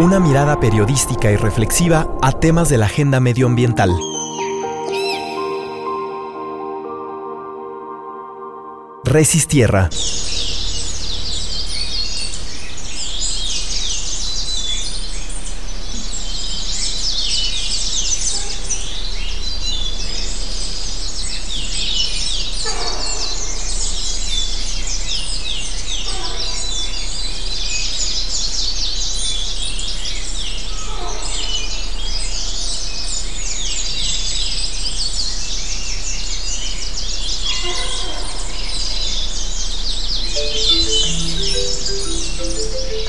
Una mirada periodística y reflexiva a temas de la agenda medioambiental. Resistierra.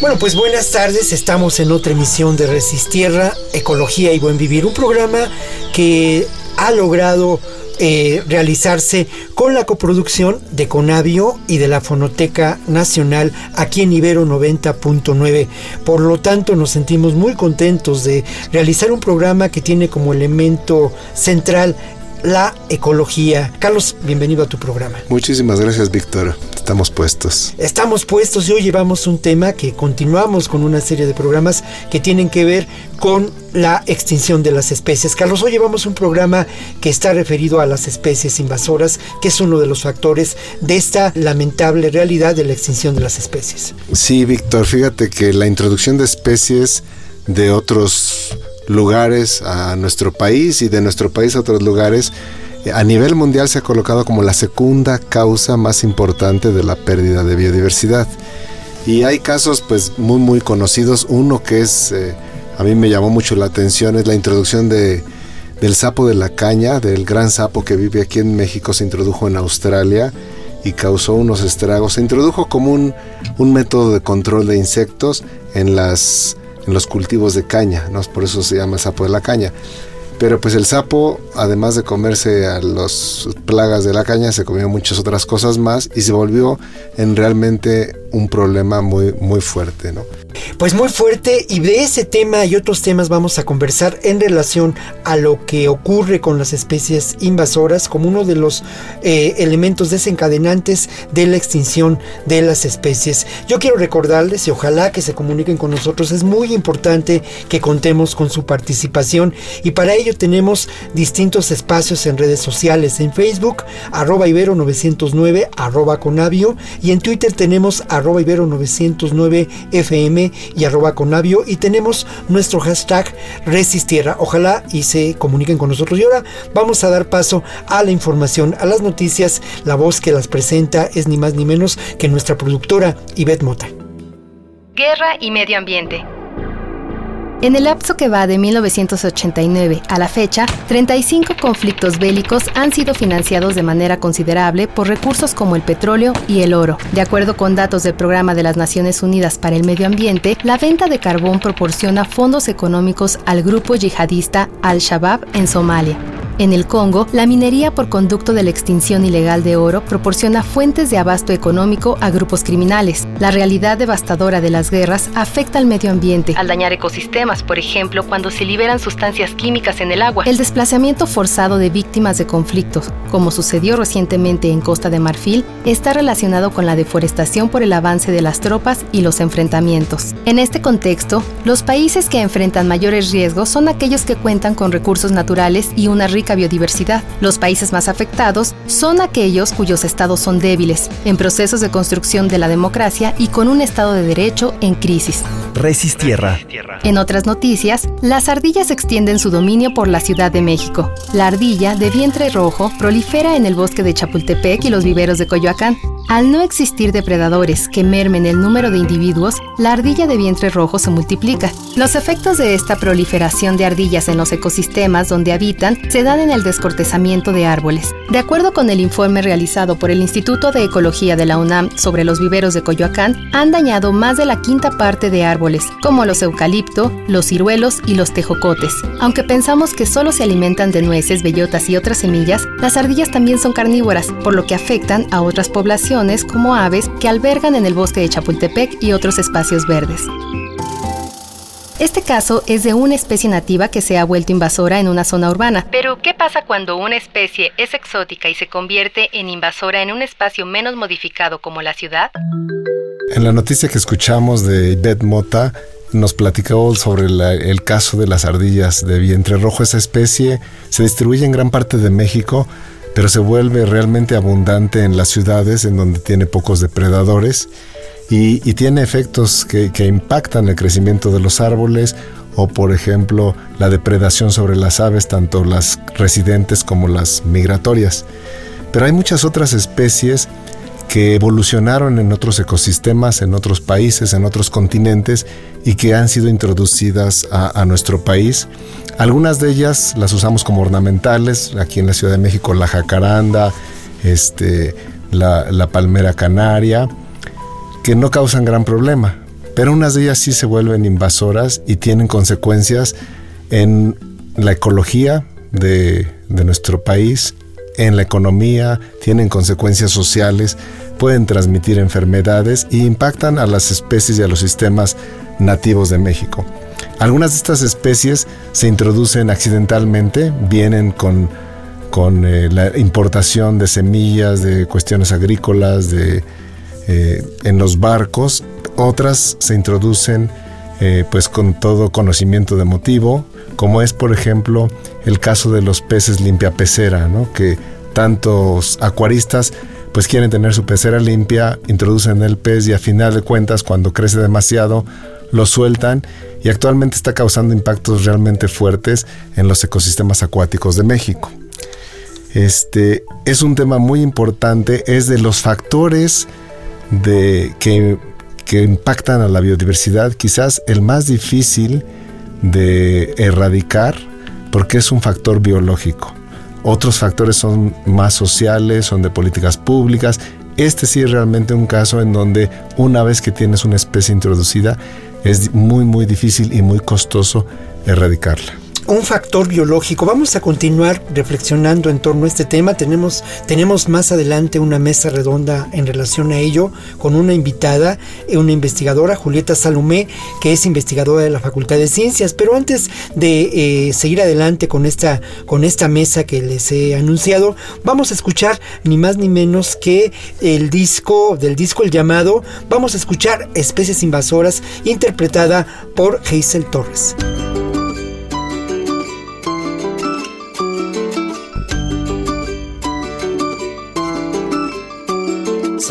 Bueno, pues buenas tardes, estamos en otra emisión de Resistierra, Ecología y Buen Vivir, un programa que ha logrado eh, realizarse con la coproducción de Conavio y de la Fonoteca Nacional aquí en Ibero 90.9. Por lo tanto, nos sentimos muy contentos de realizar un programa que tiene como elemento central la ecología. Carlos, bienvenido a tu programa. Muchísimas gracias, Víctor. Estamos puestos. Estamos puestos y hoy llevamos un tema que continuamos con una serie de programas que tienen que ver con la extinción de las especies. Carlos, hoy llevamos un programa que está referido a las especies invasoras, que es uno de los factores de esta lamentable realidad de la extinción de las especies. Sí, Víctor, fíjate que la introducción de especies de otros lugares a nuestro país y de nuestro país a otros lugares, eh, a nivel mundial se ha colocado como la segunda causa más importante de la pérdida de biodiversidad. Y hay casos pues muy muy conocidos, uno que es, eh, a mí me llamó mucho la atención, es la introducción de, del sapo de la caña, del gran sapo que vive aquí en México, se introdujo en Australia y causó unos estragos. Se introdujo como un, un método de control de insectos en las en los cultivos de caña, ¿no? por eso se llama sapo de la caña. Pero pues el sapo, además de comerse a las plagas de la caña, se comió muchas otras cosas más y se volvió en realmente un problema muy, muy fuerte, ¿no? Pues muy fuerte y de ese tema y otros temas vamos a conversar en relación a lo que ocurre con las especies invasoras como uno de los eh, elementos desencadenantes de la extinción de las especies. Yo quiero recordarles y ojalá que se comuniquen con nosotros, es muy importante que contemos con su participación y para ello tenemos distintos espacios en redes sociales, en Facebook, arroba ibero 909, arroba conavio y en Twitter tenemos arroba ibero 909 FM y arroba conavio y tenemos nuestro hashtag resistierra. Ojalá y se comuniquen con nosotros. Y ahora vamos a dar paso a la información, a las noticias. La voz que las presenta es ni más ni menos que nuestra productora Ivette Mota. Guerra y medio ambiente. En el lapso que va de 1989 a la fecha, 35 conflictos bélicos han sido financiados de manera considerable por recursos como el petróleo y el oro. De acuerdo con datos del Programa de las Naciones Unidas para el Medio Ambiente, la venta de carbón proporciona fondos económicos al grupo yihadista Al-Shabaab en Somalia. En el Congo, la minería por conducto de la extinción ilegal de oro proporciona fuentes de abasto económico a grupos criminales. La realidad devastadora de las guerras afecta al medio ambiente, al dañar ecosistemas, por ejemplo, cuando se liberan sustancias químicas en el agua. El desplazamiento forzado de víctimas de conflictos, como sucedió recientemente en Costa de Marfil, está relacionado con la deforestación por el avance de las tropas y los enfrentamientos. En este contexto, los países que enfrentan mayores riesgos son aquellos que cuentan con recursos naturales y una rica biodiversidad. Los países más afectados son aquellos cuyos estados son débiles, en procesos de construcción de la democracia y con un estado de derecho en crisis. Resistierra. En otras noticias, las ardillas extienden su dominio por la Ciudad de México. La ardilla de vientre rojo prolifera en el bosque de Chapultepec y los viveros de Coyoacán. Al no existir depredadores que mermen el número de individuos, la ardilla de vientre rojo se multiplica. Los efectos de esta proliferación de ardillas en los ecosistemas donde habitan se dan en el descortezamiento de árboles. De acuerdo con el informe realizado por el Instituto de Ecología de la UNAM sobre los viveros de Coyoacán, han dañado más de la quinta parte de árboles, como los eucalipto, los ciruelos y los tejocotes. Aunque pensamos que solo se alimentan de nueces, bellotas y otras semillas, las ardillas también son carnívoras, por lo que afectan a otras poblaciones como aves que albergan en el bosque de Chapultepec y otros espacios verdes. Este caso es de una especie nativa que se ha vuelto invasora en una zona urbana. Pero, ¿qué pasa cuando una especie es exótica y se convierte en invasora en un espacio menos modificado como la ciudad? En la noticia que escuchamos de Ivette Mota, nos platicó sobre el caso de las ardillas de vientre rojo. Esa especie se distribuye en gran parte de México, pero se vuelve realmente abundante en las ciudades en donde tiene pocos depredadores y, tiene efectos que, que impactan el crecimiento de los árboles o por ejemplo la depredación sobre las aves, tanto las residentes como las migratorias. Pero hay muchas otras especies que evolucionaron en otros ecosistemas, en otros países, en otros continentes y que han sido introducidas a, nuestro país. Algunas de ellas las usamos como ornamentales, aquí en la Ciudad de México la jacaranda, este, la, palmera canaria, que no causan gran problema, pero unas de ellas sí se vuelven invasoras y tienen consecuencias en la ecología de, de nuestro país, en la economía, tienen consecuencias sociales, pueden transmitir enfermedades e impactan a las especies y a los sistemas nativos de México. Algunas de estas especies se introducen accidentalmente, vienen con, con eh, la importación de semillas, de cuestiones agrícolas, de, eh, en los barcos. Otras se introducen eh, pues con todo conocimiento de motivo, como es por ejemplo el caso de los peces limpia pecera, ¿no? que tantos acuaristas pues quieren tener su pecera limpia, introducen el pez y a final de cuentas cuando crece demasiado lo sueltan y actualmente está causando impactos realmente fuertes en los ecosistemas acuáticos de México. Este es un tema muy importante, es de los factores de, que, que impactan a la biodiversidad, quizás el más difícil de erradicar porque es un factor biológico. Otros factores son más sociales, son de políticas públicas. Este sí es realmente un caso en donde una vez que tienes una especie introducida es muy muy difícil y muy costoso erradicarla un factor biológico. Vamos a continuar reflexionando en torno a este tema. Tenemos, tenemos más adelante una mesa redonda en relación a ello con una invitada, eh, una investigadora, Julieta Salomé, que es investigadora de la Facultad de Ciencias. Pero antes de eh, seguir adelante con esta, con esta mesa que les he anunciado, vamos a escuchar ni más ni menos que el disco, del disco El Llamado, vamos a escuchar Especies Invasoras, interpretada por Hazel Torres.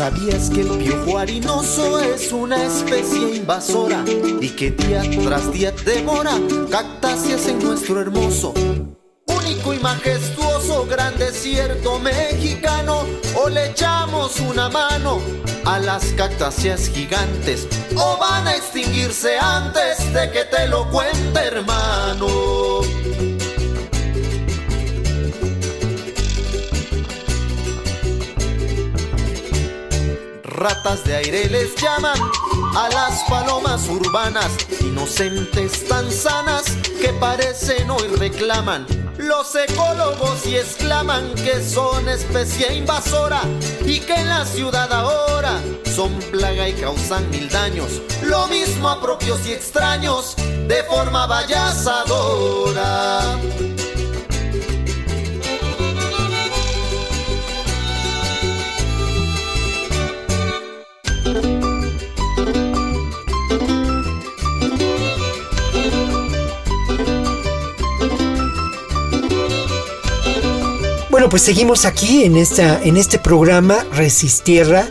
¿Sabías que el piojo harinoso es una especie invasora y que día tras día devora cactáceas en nuestro hermoso, único y majestuoso gran desierto mexicano? O le echamos una mano a las cactáceas gigantes o van a extinguirse antes de que te lo cuente, hermano. Ratas de aire les llaman a las palomas urbanas, inocentes tan sanas que parecen hoy reclaman. Los ecólogos y exclaman que son especie invasora y que en la ciudad ahora son plaga y causan mil daños. Lo mismo a propios y extraños de forma vallazadora. Pues seguimos aquí en, esta, en este programa Resistierra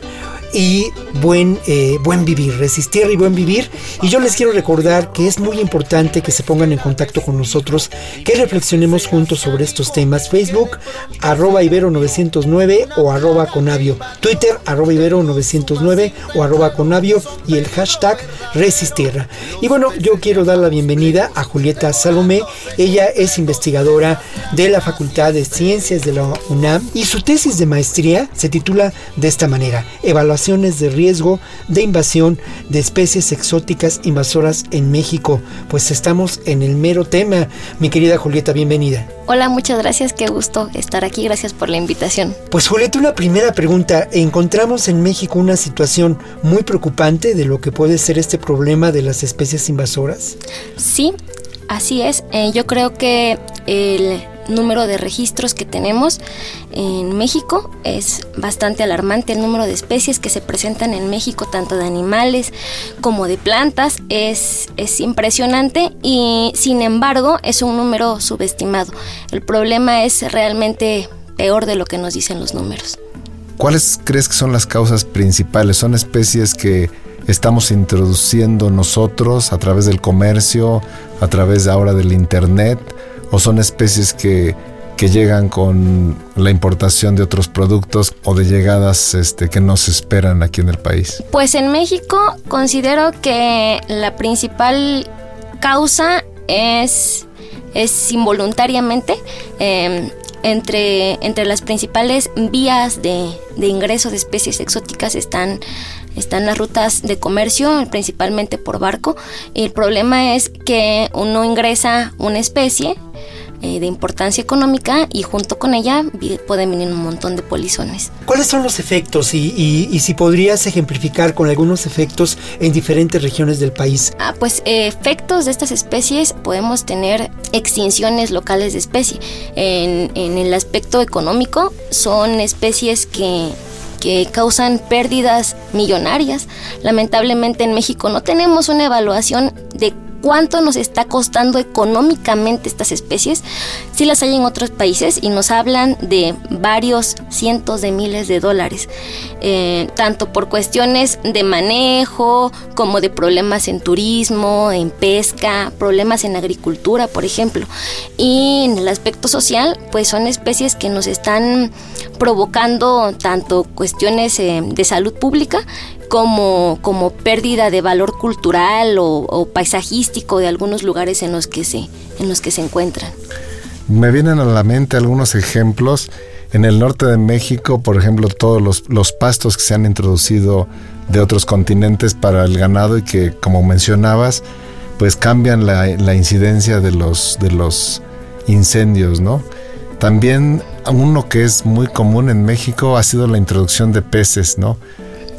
y buen, eh, buen vivir, resistir y buen vivir. Y yo les quiero recordar que es muy importante que se pongan en contacto con nosotros, que reflexionemos juntos sobre estos temas. Facebook, arroba ibero909 o arroba conavio. Twitter, arroba ibero909 o arroba conavio y el hashtag resistirra. Y bueno, yo quiero dar la bienvenida a Julieta Salomé. Ella es investigadora de la Facultad de Ciencias de la UNAM y su tesis de maestría se titula de esta manera, Evaluación de riesgo de invasión de especies exóticas invasoras en México. Pues estamos en el mero tema. Mi querida Julieta, bienvenida. Hola, muchas gracias, qué gusto estar aquí, gracias por la invitación. Pues Julieta, una primera pregunta. Encontramos en México una situación muy preocupante de lo que puede ser este problema de las especies invasoras. Sí, así es. Eh, yo creo que el número de registros que tenemos en México es bastante alarmante. El número de especies que se presentan en México, tanto de animales como de plantas, es, es impresionante y sin embargo es un número subestimado. El problema es realmente peor de lo que nos dicen los números. ¿Cuáles crees que son las causas principales? ¿Son especies que estamos introduciendo nosotros a través del comercio, a través ahora del Internet? ¿O son especies que, que llegan con la importación de otros productos o de llegadas este, que no se esperan aquí en el país? Pues en México considero que la principal causa es, es involuntariamente. Eh, entre, entre las principales vías de, de ingreso de especies exóticas están están las rutas de comercio, principalmente por barco. El problema es que uno ingresa una especie eh, de importancia económica y junto con ella pueden venir un montón de polizones. ¿Cuáles son los efectos y, y, si podrías ejemplificar con algunos efectos en diferentes regiones del país? Ah, pues eh, efectos de estas especies podemos tener extinciones locales de especie. En, en el aspecto económico son especies que que causan pérdidas millonarias. Lamentablemente en México no tenemos una evaluación de cuánto nos está costando económicamente estas especies. Sí las hay en otros países y nos hablan de varios cientos de miles de dólares, eh, tanto por cuestiones de manejo como de problemas en turismo, en pesca, problemas en agricultura, por ejemplo. Y en el aspecto social, pues son especies que nos están provocando tanto cuestiones eh, de salud pública como, como pérdida de valor cultural o, paisajístico de algunos lugares en los que se, en los que se encuentran. Me vienen a la mente algunos ejemplos. En el norte de México, por ejemplo, todos los, los pastos que se han introducido de otros continentes para el ganado y que, como mencionabas, pues cambian la, la incidencia de los, de los incendios, ¿no? También uno que es muy común en México ha sido la introducción de peces, ¿no?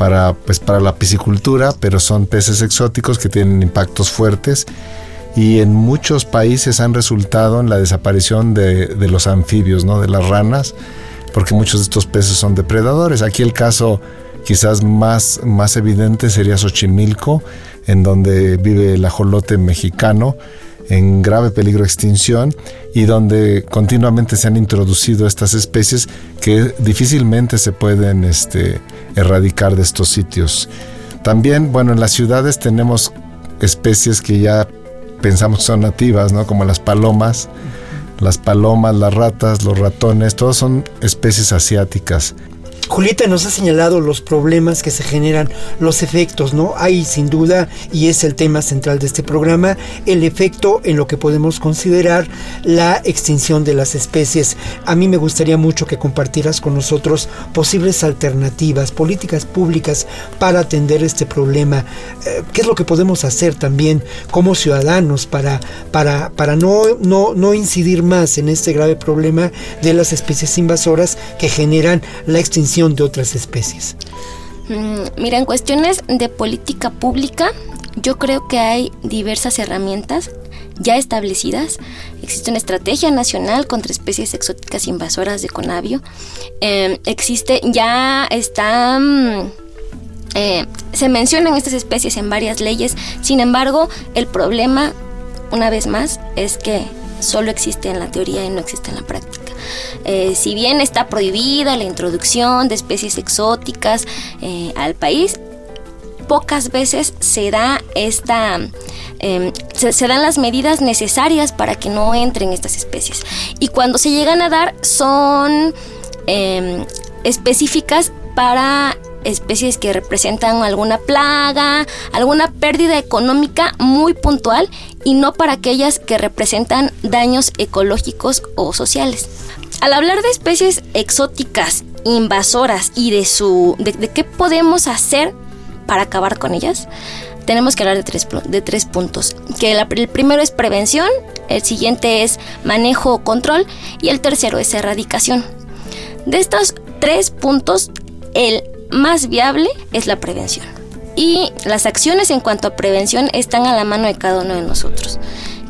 Para, pues, para la piscicultura, pero son peces exóticos que tienen impactos fuertes y en muchos países han resultado en la desaparición de, de, los anfibios, ¿no? de las ranas, porque muchos de estos peces son depredadores. Aquí el caso quizás más, más evidente sería Xochimilco, en donde vive el ajolote mexicano, en grave peligro de extinción y donde continuamente se han introducido estas especies que difícilmente se pueden este, erradicar de estos sitios. También, bueno, en las ciudades tenemos especies que ya pensamos son nativas, ¿no? Como las palomas, las palomas, las ratas, los ratones, todos son especies asiáticas. Julieta nos ha señalado los problemas que se generan, los efectos, ¿no? Hay sin duda, y es el tema central de este programa, el efecto en lo que podemos considerar la extinción de las especies. A mí me gustaría mucho que compartieras con nosotros posibles alternativas, políticas públicas para atender este problema. Eh, ¿Qué es lo que podemos hacer también como ciudadanos para, para, para no, no, no incidir más en este grave problema de las especies invasoras que generan la extinción de otras especies? Mm, mira, en cuestiones de política pública, yo creo que hay diversas herramientas ya establecidas. Existe una estrategia nacional contra especies exóticas invasoras de conavio. Em, existe, ya está... Mm, eh, se mencionan estas especies en varias leyes, sin embargo, el problema, una vez más, es que solo existe en la teoría y no existe en la práctica. Eh, si bien está prohibida la introducción de especies exóticas eh, al país, pocas veces se da esta em, se, dan las medidas necesarias para que no entren estas especies y cuando se llegan a dar son em, específicas para especies que representan alguna plaga, alguna pérdida económica muy puntual y no para aquellas que representan daños ecológicos o sociales. Al hablar de especies exóticas, invasoras y de su de, qué podemos hacer para acabar con ellas, tenemos que hablar de tres, de tres puntos. Que el primero es prevención, el siguiente es manejo o control y el tercero es erradicación. De estos tres puntos, el más viable es la prevención. Y las acciones en cuanto a prevención están a la mano de cada uno de nosotros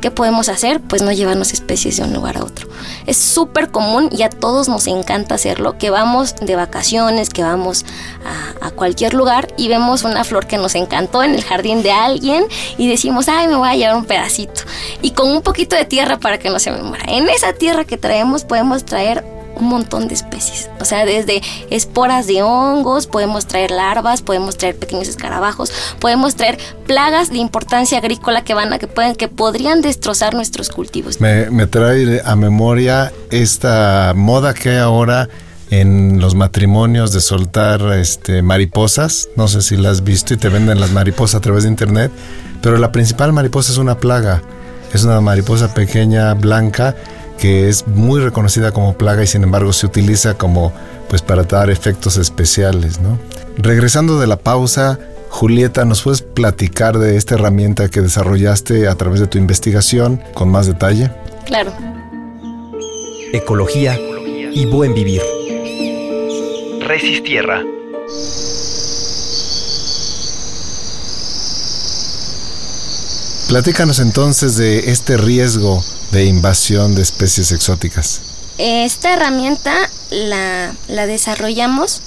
¿Qué podemos hacer? Pues no llevarnos especies de un lugar a otro. Es súper común y a todos nos encanta hacerlo, que vamos de vacaciones, que vamos a, cualquier lugar y vemos una flor que nos encantó en el jardín de alguien y decimos, ay, me voy a llevar un pedacito. Y con un poquito de tierra para que no se me muera. En esa tierra que traemos podemos traer un montón de especies. O sea, desde esporas de hongos, podemos traer larvas, podemos traer pequeños escarabajos, podemos traer plagas de importancia agrícola que van a que pueden que podrían destrozar nuestros cultivos. Me, me trae a memoria esta moda que hay ahora en los matrimonios de soltar este mariposas, no sé si las has visto y te venden las mariposas a través de internet, pero la principal mariposa es una plaga. Es una mariposa pequeña, blanca, que es muy reconocida como plaga y sin embargo se utiliza como pues para dar efectos especiales, ¿no? Regresando de la pausa, Julieta, ¿nos puedes platicar de esta herramienta que desarrollaste a través de tu investigación con más detalle? Claro. Ecología y buen vivir. Resistierra. Platícanos entonces de este riesgo de invasión de especies exóticas. Esta herramienta la, la desarrollamos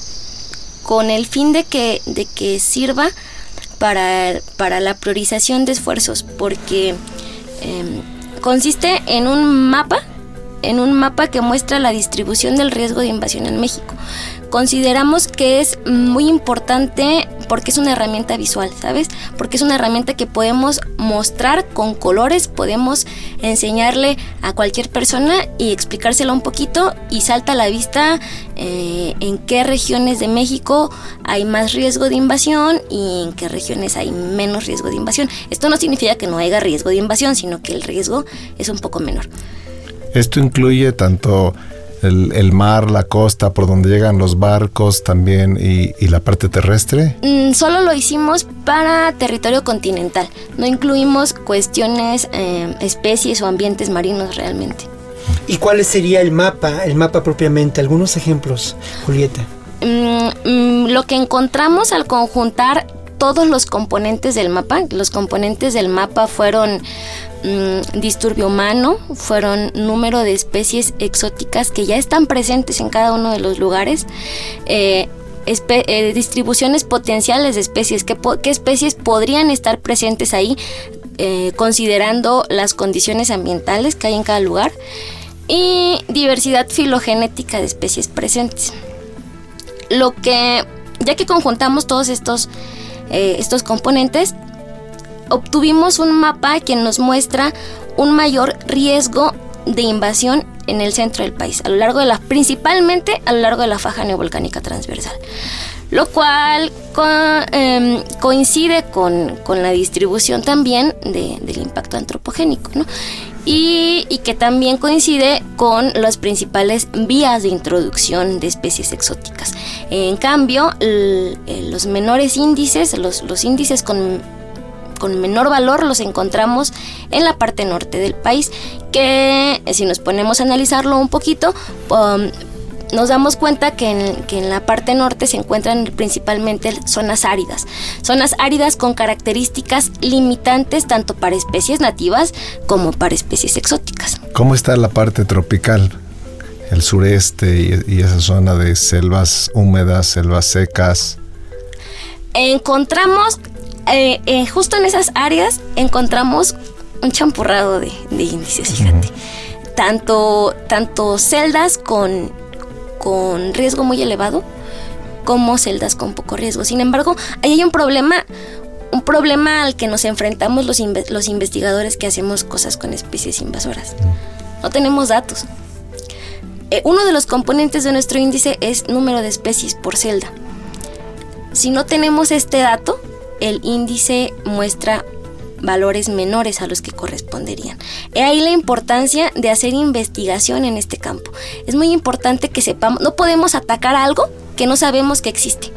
con el fin de que, de que sirva para, para la priorización de esfuerzos, porque eh, consiste en un mapa, en un mapa que muestra la distribución del riesgo de invasión en México consideramos que es muy importante porque es una herramienta visual, ¿sabes? Porque es una herramienta que podemos mostrar con colores, podemos enseñarle a cualquier persona y explicársela un poquito y salta a la vista eh, en qué regiones de México hay más riesgo de invasión y en qué regiones hay menos riesgo de invasión. Esto no significa que no haya riesgo de invasión, sino que el riesgo es un poco menor. Esto incluye tanto el, mar, la costa, por donde llegan los barcos también y, la parte terrestre? Mm, solo lo hicimos para territorio continental. No incluimos cuestiones, eh, especies o ambientes marinos realmente. ¿Y cuál sería el mapa, el mapa propiamente? Algunos ejemplos, Julieta. Mm, mm, lo que encontramos al conjuntar todos los componentes del mapa, los componentes del mapa fueron Mm, disturbio humano, fueron número de especies exóticas que ya están presentes en cada uno de los lugares. Eh, eh, distribuciones potenciales de especies, ¿Qué, especies podrían estar presentes ahí eh, considerando las condiciones ambientales que hay en cada lugar y diversidad filogenética de especies presentes. Lo que, ya que conjuntamos todos estos, estos componentes, obtuvimos un mapa que nos muestra un mayor riesgo de invasión en el centro del país, a lo largo de la, principalmente a lo largo de la faja neovolcánica transversal, lo cual em, coincide con, la distribución también del impacto antropogénico, Y, y, que también coincide con las principales vías de introducción de especies exóticas. En cambio, los menores índices, los, los índices con con menor valor los encontramos en la parte norte del país, que si nos ponemos a analizarlo un poquito, um, nos damos cuenta que en, la parte norte se encuentran principalmente zonas áridas. Zonas áridas con características limitantes tanto para especies nativas como para especies exóticas. ¿Cómo está la parte tropical? El sureste y esa zona de selvas húmedas, selvas secas. Encontramos eh, eh, justo en esas áreas encontramos un champurrado de, índices, fíjate. tanto, tanto celdas con, con riesgo muy elevado como celdas con poco riesgo. Sin embargo, ahí hay un problema, un problema al que nos enfrentamos los, los investigadores que hacemos cosas con especies invasoras. No tenemos datos. Eh, uno de los componentes de nuestro índice es número de especies por celda. Si no tenemos este dato, el índice muestra valores menores a los que corresponderían. He ahí la importancia de hacer investigación en este campo. Es muy importante que sepamos, no podemos atacar algo que no sabemos que existe.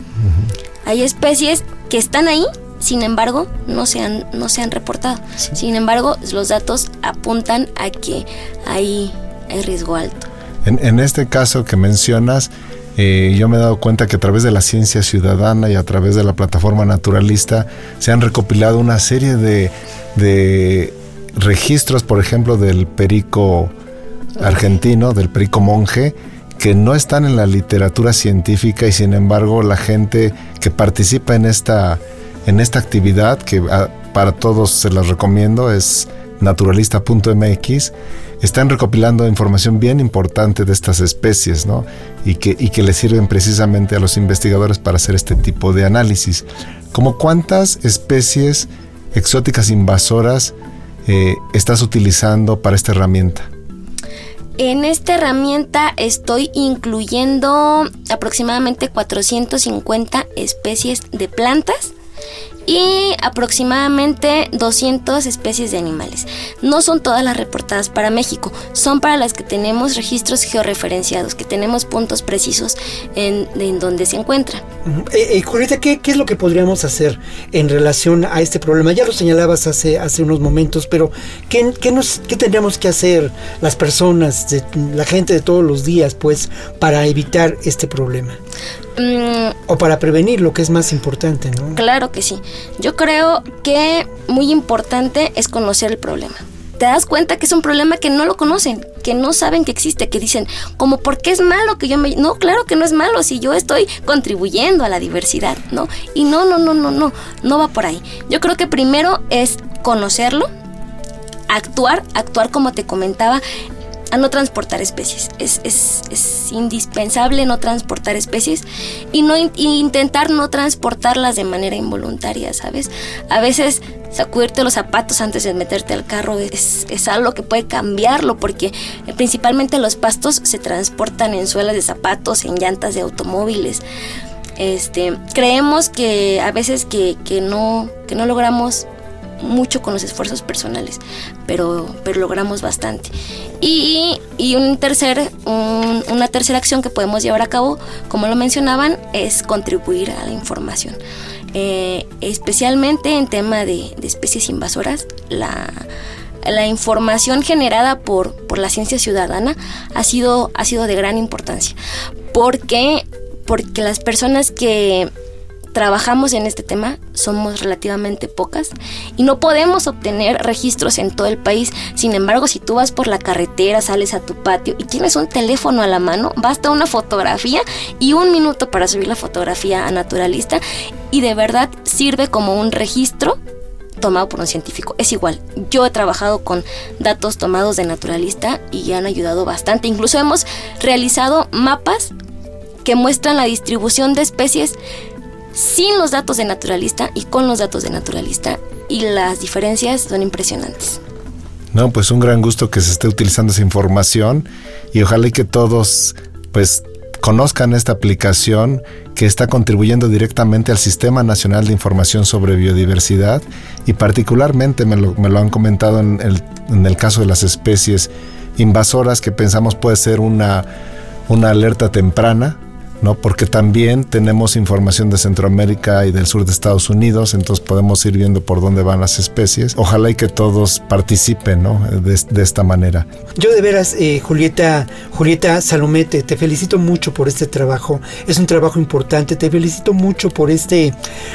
Hay especies que están ahí, sin embargo, no se han, no se han reportado. Sin embargo, los datos apuntan a que hay, hay riesgo alto. En, en este caso que mencionas, eh, yo me he dado cuenta que a través de la ciencia ciudadana y a través de la plataforma naturalista se han recopilado una serie de, registros, por ejemplo, del perico argentino, del perico monje, que no están en la literatura científica y sin embargo la gente que participa en esta, en esta actividad, que ah, para todos se las recomiendo, es naturalista.mx, están recopilando información bien importante de estas especies, ¿no? Y que, y que le sirven precisamente a los investigadores para hacer este tipo de análisis. Como cuántas especies exóticas invasoras eh, estás utilizando para esta herramienta? En esta herramienta estoy incluyendo aproximadamente 450 especies de plantas y aproximadamente 200 especies de animales. No son todas las reportadas para México, son para las que tenemos registros georreferenciados, que tenemos puntos precisos en, donde se encuentra. Eh, eh, Julieta, ¿qué, es lo que podríamos hacer en relación a este problema? Ya lo señalabas hace, hace unos momentos, pero ¿qué, qué, nos, ¿qué tendríamos que hacer las personas, la gente de todos los días, pues, para evitar este problema? Mm. o para prevenir, lo que es más importante, ¿no? Claro que sí. Yo creo que muy importante es conocer el problema. Te das cuenta que es un problema que no lo conocen, que no saben que existe, que dicen, como, ¿por qué es malo que yo me.? No, claro que no es malo si yo estoy contribuyendo a la diversidad, ¿no? Y no, no, no, no, no, no va por ahí. Yo creo que primero es conocerlo, actuar, actuar como te comentaba, a no transportar especies. Es, es, es indispensable no transportar especies y no intentar no transportarlas de manera involuntaria, ¿sabes? A veces sacudirte los zapatos antes de meterte al carro es, es, algo que puede cambiarlo porque eh, principalmente los pastos se transportan en suelas de zapatos, en llantas de automóviles. Este, creemos que a veces que, que, no, que no logramos mucho con los esfuerzos personales, pero, pero logramos bastante. Y, un tercer, una tercera acción que podemos llevar a cabo, como lo mencionaban, es contribuir a la información. Eh, especialmente en tema de, especies invasoras, la, la información generada por, por, la ciencia ciudadana ha sido, ha sido de gran importancia. Porque, porque las personas que trabajamos en este tema somos relativamente pocas y no podemos obtener registros en todo el país. Sin embargo, si tú vas por la carretera, sales a tu patio y tienes un teléfono a la mano, basta una fotografía y un minuto para subir la fotografía a Naturalista y de verdad sirve como un registro tomado por un científico. Es igual, yo he trabajado con datos tomados de Naturalista y han ayudado bastante. Incluso hemos realizado mapas que muestran la distribución de especies sin los datos de naturalista y con los datos de naturalista y las diferencias son impresionantes. No, pues un gran gusto que se esté utilizando esa información y ojalá que todos pues conozcan esta aplicación que está contribuyendo directamente al Sistema Nacional de Información sobre Biodiversidad y particularmente me lo, me lo han comentado en el, en el, caso de las especies invasoras que pensamos puede ser una, una alerta temprana ¿no? Porque también tenemos información de Centroamérica y del sur de Estados Unidos, entonces podemos ir viendo por dónde van las especies. Ojalá y que todos participen, ¿no? De, esta manera. Yo de veras, eh, Julieta, Julieta Salomete, te felicito mucho por este trabajo. Es un trabajo importante. Te felicito mucho por este,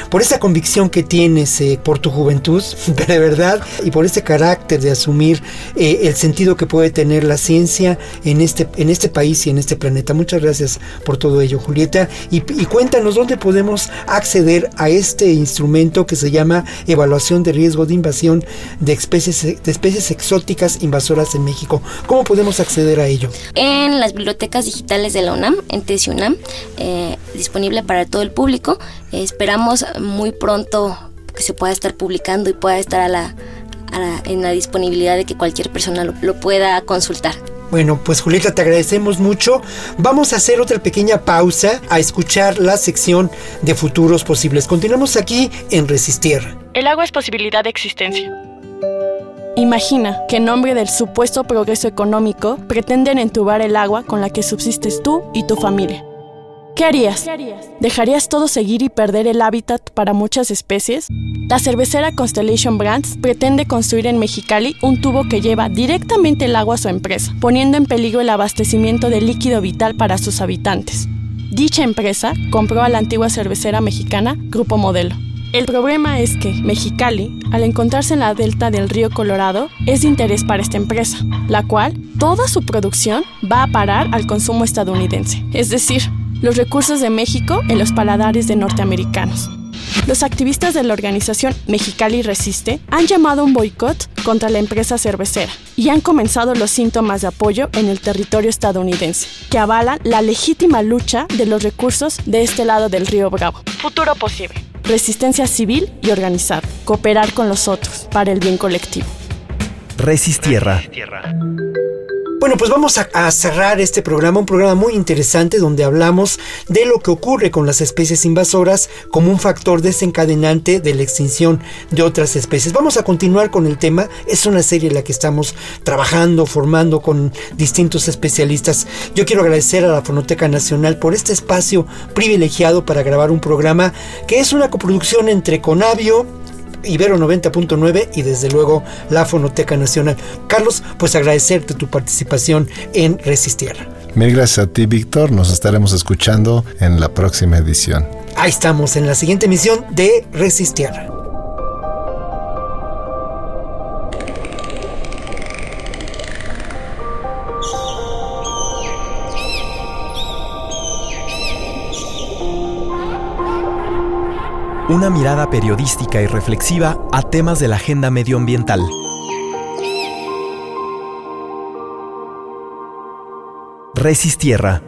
por esta convicción que tienes, eh, por tu juventud, de verdad, y por este carácter de asumir eh, el sentido que puede tener la ciencia en este, en este país y en este planeta. Muchas gracias por todo ello. Julieta, y, cuéntanos dónde podemos acceder a este instrumento que se llama Evaluación de Riesgo de Invasión de especies, de especies exóticas invasoras en México. ¿Cómo podemos acceder a ello? En las bibliotecas digitales de la UNAM, en TESIUNAM, eh, disponible para todo el público. esperamos muy pronto que se pueda estar publicando y pueda estar en la disponibilidad de que cualquier persona lo pueda consultar. Bueno, pues Julieta, te agradecemos mucho. Vamos a hacer otra pequeña pausa a escuchar la sección de futuros posibles. Continuamos aquí en Resistir. El agua es posibilidad de existencia. Imagina que en nombre del supuesto progreso económico pretenden entubar el agua con la que subsistes tú y tu familia. ¿Qué harías? ¿Dejarías todo seguir y perder el hábitat para muchas especies? La cervecera Constellation Brands pretende construir en Mexicali un tubo que lleva directamente el agua a su empresa, poniendo en peligro el abastecimiento de líquido vital para sus habitantes. Dicha empresa compró a la antigua cervecera mexicana Grupo Modelo. El problema es que Mexicali, al encontrarse en la delta del río Colorado, es de interés para esta empresa, la cual toda su producción va a parar al consumo estadounidense, es decir, los recursos de México en los paladares de norteamericanos. Los activistas de la organización Mexicali Resiste han llamado un boicot contra la empresa cervecera y han comenzado los síntomas de apoyo en el territorio estadounidense, que avalan la legítima lucha de los recursos de este lado del río Bravo. Futuro posible. Resistencia civil y organizada. Cooperar con los otros para el bien colectivo. Resistierra. Bueno, pues vamos a, cerrar este programa, un programa muy interesante donde hablamos de lo que ocurre con las especies invasoras como un factor desencadenante de la extinción de otras especies. Vamos a continuar con el tema, es una serie en la que estamos trabajando, formando con distintos especialistas. Yo quiero agradecer a la Fonoteca Nacional por este espacio privilegiado para grabar un programa que es una coproducción entre Conavio, Ibero 90.9 y desde luego la Fonoteca Nacional. Carlos, pues agradecerte tu participación en Resistir. Mil gracias a ti, Víctor. Nos estaremos escuchando en la próxima edición. Ahí estamos, en la siguiente emisión de Resistir. Una mirada periodística y reflexiva a temas de la agenda medioambiental. Resistierra